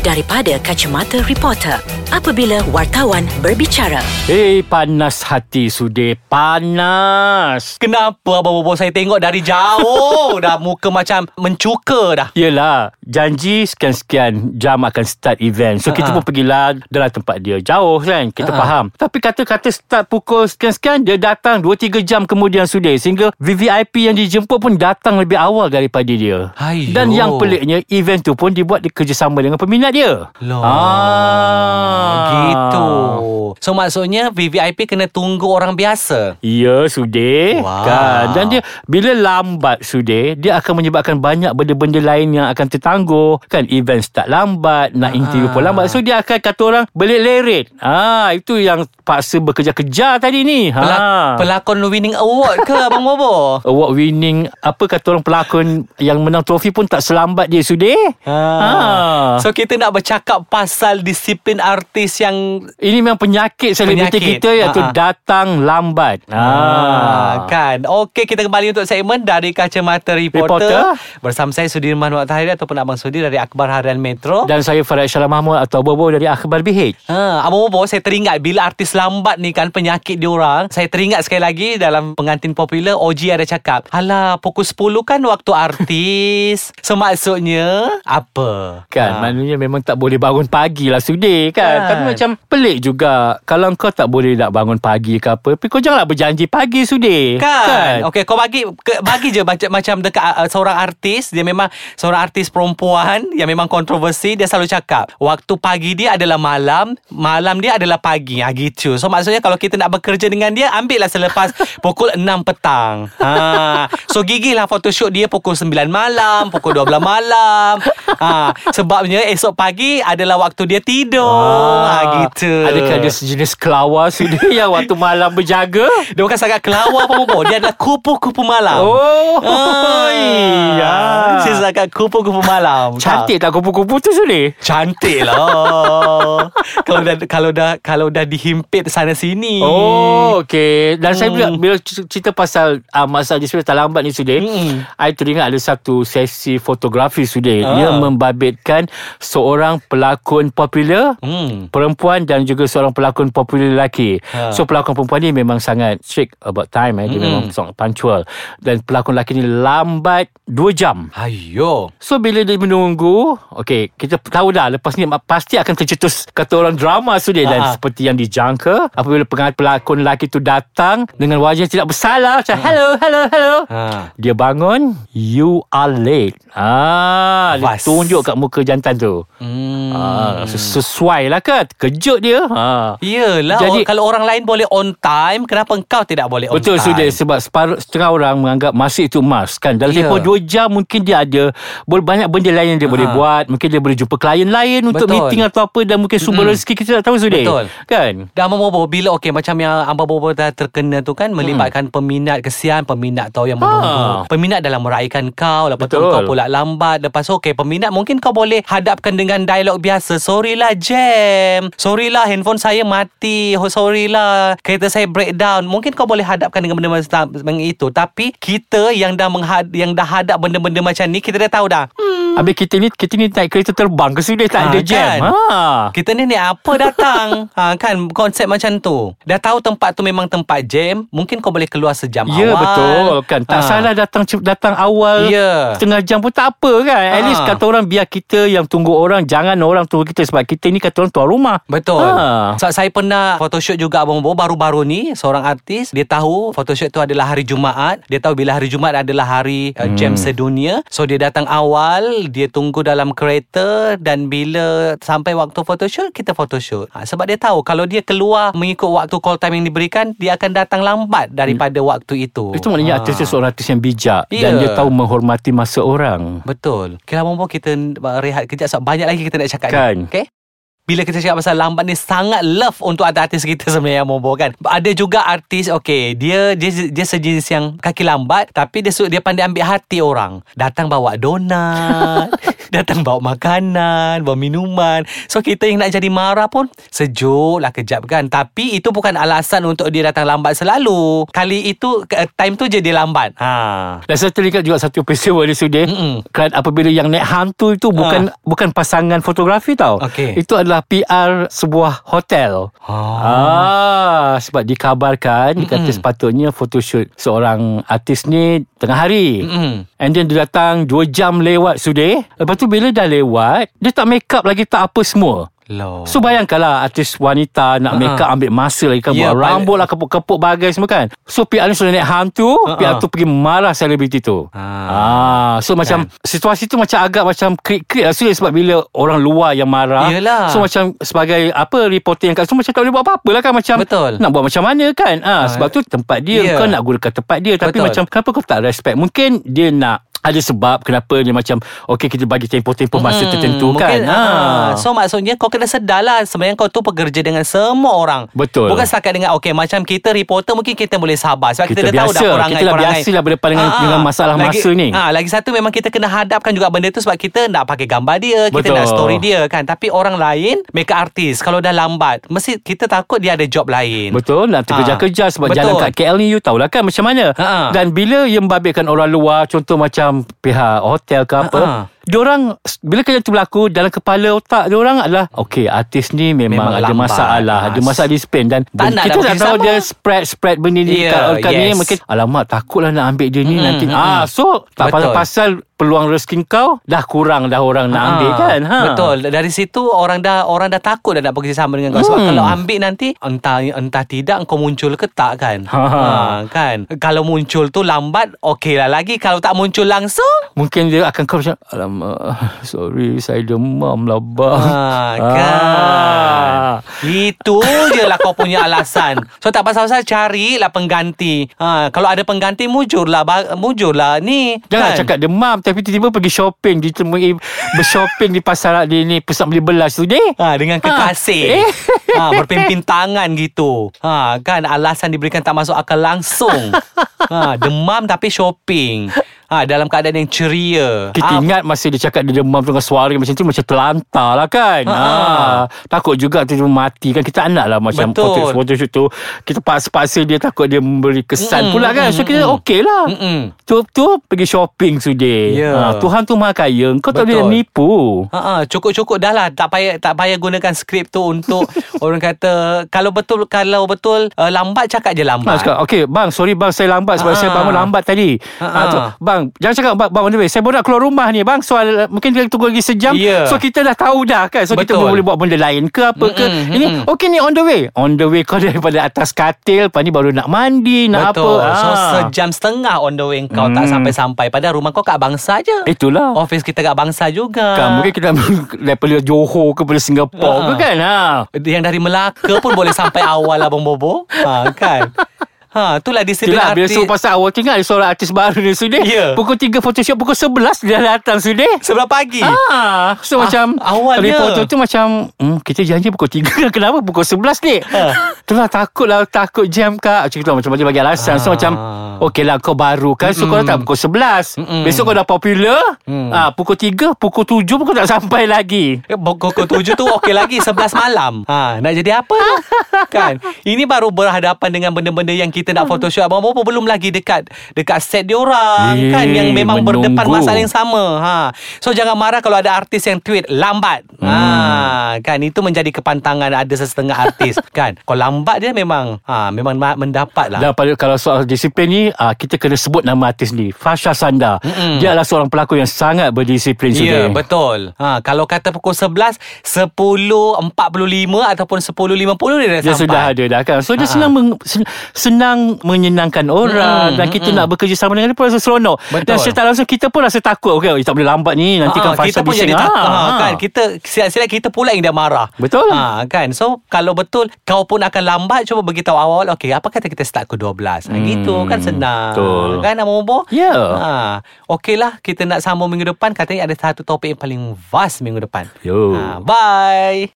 daripada kacamata reporter apabila wartawan berbicara. Hei, panas hati sudah panas. Kenapa Abang Bobo saya tengok dari jauh Dah muka macam mencuka dah Yelah, janji sekian-sekian jam akan start event. So, kita Ha-ha. pun pergilah dalam tempat dia. Jauh kan, kita Ha-ha. faham. Tapi kata-kata start pukul sekian-sekian, dia datang 2-3 jam kemudian sudah. Sehingga VVIP yang dijemput pun datang lebih awal daripada dia. Aiyo. Dan yang peliknya, event tu pun dibuat di kerjasama dengan peminat dia. Loh. Ah. Gitu So maksudnya VVIP kena tunggu orang biasa Ya, sudah Wow. kan. Dan dia bila lambat sudah, dia akan menyebabkan banyak benda-benda lain yang akan tertangguh. Kan event start lambat, nak interview pun lambat. So dia akan kata orang belit-lerit. Ah, itu yang paksa bekerja-kejar tadi ni. Ha. Pelak- Pelakon winning award ke Abang Bobo? Award winning apa kata orang pelakon yang menang trofi pun tak selambat dia sudah. Ha. So kita nak bercakap pasal disiplin artis yang Ini memang penyakit selebriti kita iaitu Ha-ha. datang lambat. Ah, kan. Okey, kita kembali untuk segmen dari Kacamata Reporter. Reporter. Bersama saya Sudirman Wak Tahiri ataupun Abang Sudir dari Akhbar Harian Metro. Dan saya Farah Syalam Mahmud atau Bobo dari Akhbar BH. Ha, Abang Bobo saya teringat bila artis lambat ni kan penyakit dia orang. Saya teringat sekali lagi dalam pengantin popular OG ada cakap, "Alah, pukul 10 kan waktu artis." so maksudnya apa? Kan Ha. Maknanya memang tak boleh bangun pagi lah Sudi kan? Kan. Tapi macam pelik juga. Kalau kau tak boleh nak bangun pagi ke apa Tapi kau janganlah berjanji pagi Sudi Kan, kan? Okey kau bagi ke, bagi je macam macam dekat uh, seorang artis dia memang seorang artis perempuan yang memang kontroversi dia selalu cakap waktu pagi dia adalah malam malam dia adalah pagi. Ha gitu. So maksudnya kalau kita nak bekerja dengan dia ambillah selepas pukul 6 petang. Ha. So gigih lah photoshoot dia pukul 9 malam pukul 12 malam. Ha. Sebabnya esok pagi adalah waktu dia tidur. Ha gitu. Ah, Adakah ada sejenis kelawar Sudi Yang waktu malam berjaga? Dia bukan sangat kelawar apa apa Dia adalah kupu-kupu malam. Oh. Ah, iya. Dia sangat kupu-kupu malam. Cantik tak. kupu-kupu tu Sudi Cantik lah. Kalau dah Kalau dah Kalau dah dihimpit sana sini. Oh okey. Dan saya bila, Hmm. bila cerita pasal uh, Masa disiplin terlambat ni Sudi Hmm. I teringat ada satu sesi fotografi Sudi Ah. Dia membabitkan Seorang pelakon popular Hmm. perempuan dan juga seorang pelakon popular lelaki. Ha. So pelakon perempuan ni memang sangat strict about time eh. Dia Mm-mm. memang sangat punctual. Dan pelakon lelaki ni lambat 2 jam. Ayo So bila dia menunggu Okay Kita tahu dah Lepas ni Pasti akan tercetus Kata orang drama sudah Dan Ha. seperti yang dijangka Apabila pengantin pelakon lelaki tu datang Dengan wajah tidak bersalah Macam hello hello hello ha. Dia bangun You are late Ah, Dia Was. tunjuk kat muka jantan tu Hmm. Ah, ses- sesuai lah kan Kejut dia ha. Yelah Jadi- Jadi, Kalau orang lain boleh on time Kenapa engkau tidak boleh on Betul time sudah sebab separuh setengah orang menganggap masa itu emas kan. Dalam Ya. tempoh 2 jam mungkin dia ada boleh banyak benda lain yang dia Ha. boleh buat. Mungkin dia boleh jumpa klien lain untuk Betul. meeting atau apa dan mungkin sumber Mm-mm. rezeki kita tak tahu sudah. Betul. Kan? Dah Bobo bila okey macam yang Abang Bobo dah terkena tu kan melibatkan Hmm. peminat kesian peminat tahu yang menunggu. Peminat dalam meraihkan kau lepas tu Ah. Betul. kau pula lambat lepas tu okey peminat mungkin kau boleh hadapkan dengan dialog biasa. Sorry lah jam. Sorry lah handphone saya mati. Oh, sorry lah kereta saya breakdown. Mungkin kau boleh hadapkan dengan benda macam itu tapi kita yang dah menghad yang dah hadap benda-benda macam ni kita dah tahu dah. Hmm, Habis kita ni kita ni naik kereta terbang ke sudah tak Ha, ada jam. kan? Ha. Kita ni ni apa datang ha, Kan konsep macam tu Dah tahu tempat tu memang tempat jam Mungkin kau boleh keluar sejam Ya awal betul kan Tak Ha. salah datang datang awal Ya. Setengah jam pun tak apa kan At Ha. least kata orang Biar kita yang tunggu orang Jangan orang tunggu kita Sebab kita ni kata orang tuan rumah Betul Ha. so, Saya pernah photoshoot juga Abang Bo Baru-baru ni Seorang artis Dia tahu photoshoot tu adalah hari Jumaat Dia tahu bila hari Jumaat adalah hari uh, jam sedunia So dia datang awal Dia tunggu dalam kereta Dan bila sampai waktu photoshoot Kita photoshoot ha, Sebab dia tahu Kalau dia keluar Mengikut waktu call time yang diberikan Dia akan datang lambat Daripada waktu itu Itu maknanya Ha. artis dia seorang artis yang bijak Ya. Dan dia tahu menghormati masa orang Betul. Bobo kita rehat kejap sebab banyak lagi kita nak cakap Kan. ni. Okay? Bila kita cakap pasal lambat ni sangat love untuk artis kita sebenarnya Mobo kan. Ada juga artis okay dia dia dia sejenis yang kaki lambat tapi dia dia pandai ambil hati orang. Datang bawa donat, datang bawa makanan, bawa minuman. So kita yang nak jadi marah pun sejuk lah kejap kan. Tapi itu bukan alasan untuk dia datang lambat selalu. Kali itu ke- time tu je dia lambat. Ha. Dan saya teringat juga satu peristiwa di Sudi. Mm-mm. Kerana apabila yang naik hantu itu bukan bukan pasangan fotografi tau. Okey. Itu adalah PR sebuah hotel. Oh. Ah, sebab dikabarkan dia kata sepatutnya photoshoot seorang artis ni tengah hari. Mm-mm. And then dia datang 2 jam lewat Sudi. Lepas tu bila dah lewat, dia tak make up lagi tak apa semua. Loh. So bayangkanlah artis wanita nak Ha-ha. make up ambil masa lagi kan Ya, buat rambut lah kepuk-kepuk bagai semua kan. So PR ni sudah naik hantu, Ha-ha. PR tu pergi marah selebriti tu. Ah, so macam situasi tu macam agak macam krik-krik lah Sulit sebab bila orang luar yang marah. Yelah. So macam sebagai apa reporter yang kat so macam tak boleh buat apa-apa lah kan macam Betul. nak buat macam mana kan. Ah, sebab tu tempat dia Ya. kau nak gunakan tempat dia tapi Betul. macam kenapa kau tak respect? Mungkin dia nak ada sebab kenapa dia macam okey kita bagi tempoh-tempoh masa Hmm, tertentu mungkin, kan. ah. So maksudnya kau kena sedar lah Sebenarnya kau tu pekerja dengan semua orang Betul. Bukan setakat dengan Okay macam kita reporter Mungkin kita boleh sabar Sebab kita, Kita dah tahu dah biasa. Kita perangai. biasa lah berdepan dengan- dengan masalah lagi, masa ni. ah, Lagi satu memang kita kena hadapkan juga benda tu Sebab kita nak pakai gambar dia Kita Betul. nak story dia kan Tapi orang lain Makeup artist Kalau dah lambat Mesti kita takut dia ada job lain Betul nak terkejar-kejar sebab Betul. jalan kat KL ni you tahulah kan macam mana. Ha. Dan bila yang membabitkan orang luar contoh macam pihak hotel ke apa, Ha. Diorang bila kejadian tu berlaku dalam kepala otak diorang adalah okey artis ni memang, Memang ada lambat. masalah, ada Ah, masalah disiplin dan tak kita tak tahu sama. dia spread spread benda ni Ya, kat, kat ni yes. mungkin alamak takutlah nak ambil dia ni Mm-mm, nanti. mm-mm. Ah so tak Betul. pasal peluang rezeki kau dah kurang dah orang nak Ah, ambil kan. Ha. Betul. Dari situ orang dah orang dah takut dah nak bekerjasama dengan kau. Sebab Hmm. kalau ambil nanti entah entah tidak kau muncul ke tak kan. Ha. kan. Kalau muncul tu lambat okey lah lagi. Kalau tak muncul langsung Mungkin dia akan kau macam Alamak Sorry Saya demam lah bang Ha, kan. Itu je lah kau punya alasan. So tak pasal-pasal carilah pengganti. Ha, kalau ada pengganti mujurlah mujurlah ni. Jangan kan? cakap demam Tapi tiba-tiba pergi shopping Ditemui Bershopping di pasar Di ni Pusat beli belas tu deh Ha, dengan kekasih. Eh. Ha, berpimpin tangan gitu. Ha, kan alasan diberikan tak masuk akal langsung. Ha, demam tapi shopping. Ha, dalam keadaan yang ceria. Kita Ah, ingat masa dia cakap dia demam dengan suara macam tu macam terlantar lah kan. Ha, Ha, takut juga tu dia mati kan. Kita nak lah macam Betul. shoot tu. Kita paksa-paksa dia takut dia memberi kesan Mm-mm, pula kan. So kita mm-mm. okey lah. Mm-mm. Tu tu pergi shopping sudah. Ya. Ha, Tuhan tu maha kaya. Kau tak boleh nipu. Ha, ha, cukup-cukup dah lah tak payah tak payah gunakan skrip tu untuk orang kata kalau betul kalau betul uh, lambat cakap je Ha, lambat. cakap, okay bang sorry bang saya lambat sebab Ah. saya bangun lambat tadi. Ah, Ha, tu, ah. Bang jangan cakap bang, bang on the way. Saya baru nak keluar rumah ni bang. So uh, mungkin kita tunggu lagi sejam. Ya. So kita dah tahu dah kan. So kita Betul. boleh buat benda lain ke apa ke. Mm-mm, Ini okay ni on the way. On the way kau daripada atas katil. Lepas ni baru nak mandi nak Betul. apa. So Ah. sejam setengah on the way kau tak Hmm. sampai-sampai Padahal rumah kau kat Bangsa je. Itulah. Office kita kat Bangsa juga. Kan, mungkin kita daripada Johor ke daripada Singapura Ah. ke kan. Ha. Yang dari Melaka pun boleh sampai awal lah Bang Bobo. Ha, kan? Ha, itulah disiplin Itulah bila artis. suruh pasal awal Tinggal ada seorang artis baru ni Sudah Ya. Pukul 3 photoshoot Pukul 11 dia datang Sudah Sebelah pagi. Ah, so Ah, macam awalnya. reporter tu macam hmm, kita janji pukul 3 kenapa pukul 11 ni? Ha. Itulah takut lah takut jam kak. Macam tu macam bagi alasan. So Ah. macam okey lah kau baru kan so kau datang pukul 11. Mm-mm. Besok kau dah popular, Mm. ah pukul 3, pukul 7 pun kau tak sampai lagi. Eh, Pukul tujuh tu okey lagi 11 malam ha, Nak jadi apa tu Kan Ini baru berhadapan dengan benda-benda Yang kita nak photoshoot Abang Bobo belum lagi dekat Dekat set diorang Eh, Kan Yang memang berdepan menunggu. masalah yang sama ha. So jangan marah Kalau ada artis yang tweet Lambat ha, Kan Itu menjadi kepantangan Ada sesetengah artis Kan Kalau lambat dia memang ha, Memang ma- mendapat lah Dan pada kalau soal disiplin ni ah, kita kena sebut nama artis ni Fasha Sanda. Mm-mm. Dia adalah seorang pelakon yang sangat berdisiplin Ya, sudah. betul. Ha, kalau kata pukul 11, 10.45 ataupun 10.50 dia dah Dia sampai. sudah ada dah kan So dia Ha-ha. senang meng, sen- Senang menyenangkan orang Mm-mm, Dan kita mm-mm. nak bekerja sama dengan dia pun rasa seronok Betul. Dan secara langsung kita pun rasa takut Okay tak boleh lambat ni Nanti kan Ah, kita pun jadi bising Ah, ha, ah. kan kita siap-siap kita pula yang dah marah Betul. ha, kan so kalau betul kau pun akan lambat cuba beritahu awal okey apa kata kita start pukul 12 ha, Hmm, gitu kan senang betul. kan Bobo Ya. ha, okeylah kita nak sambung minggu depan katanya ada satu topik yang paling vast minggu depan Yo. ha, bye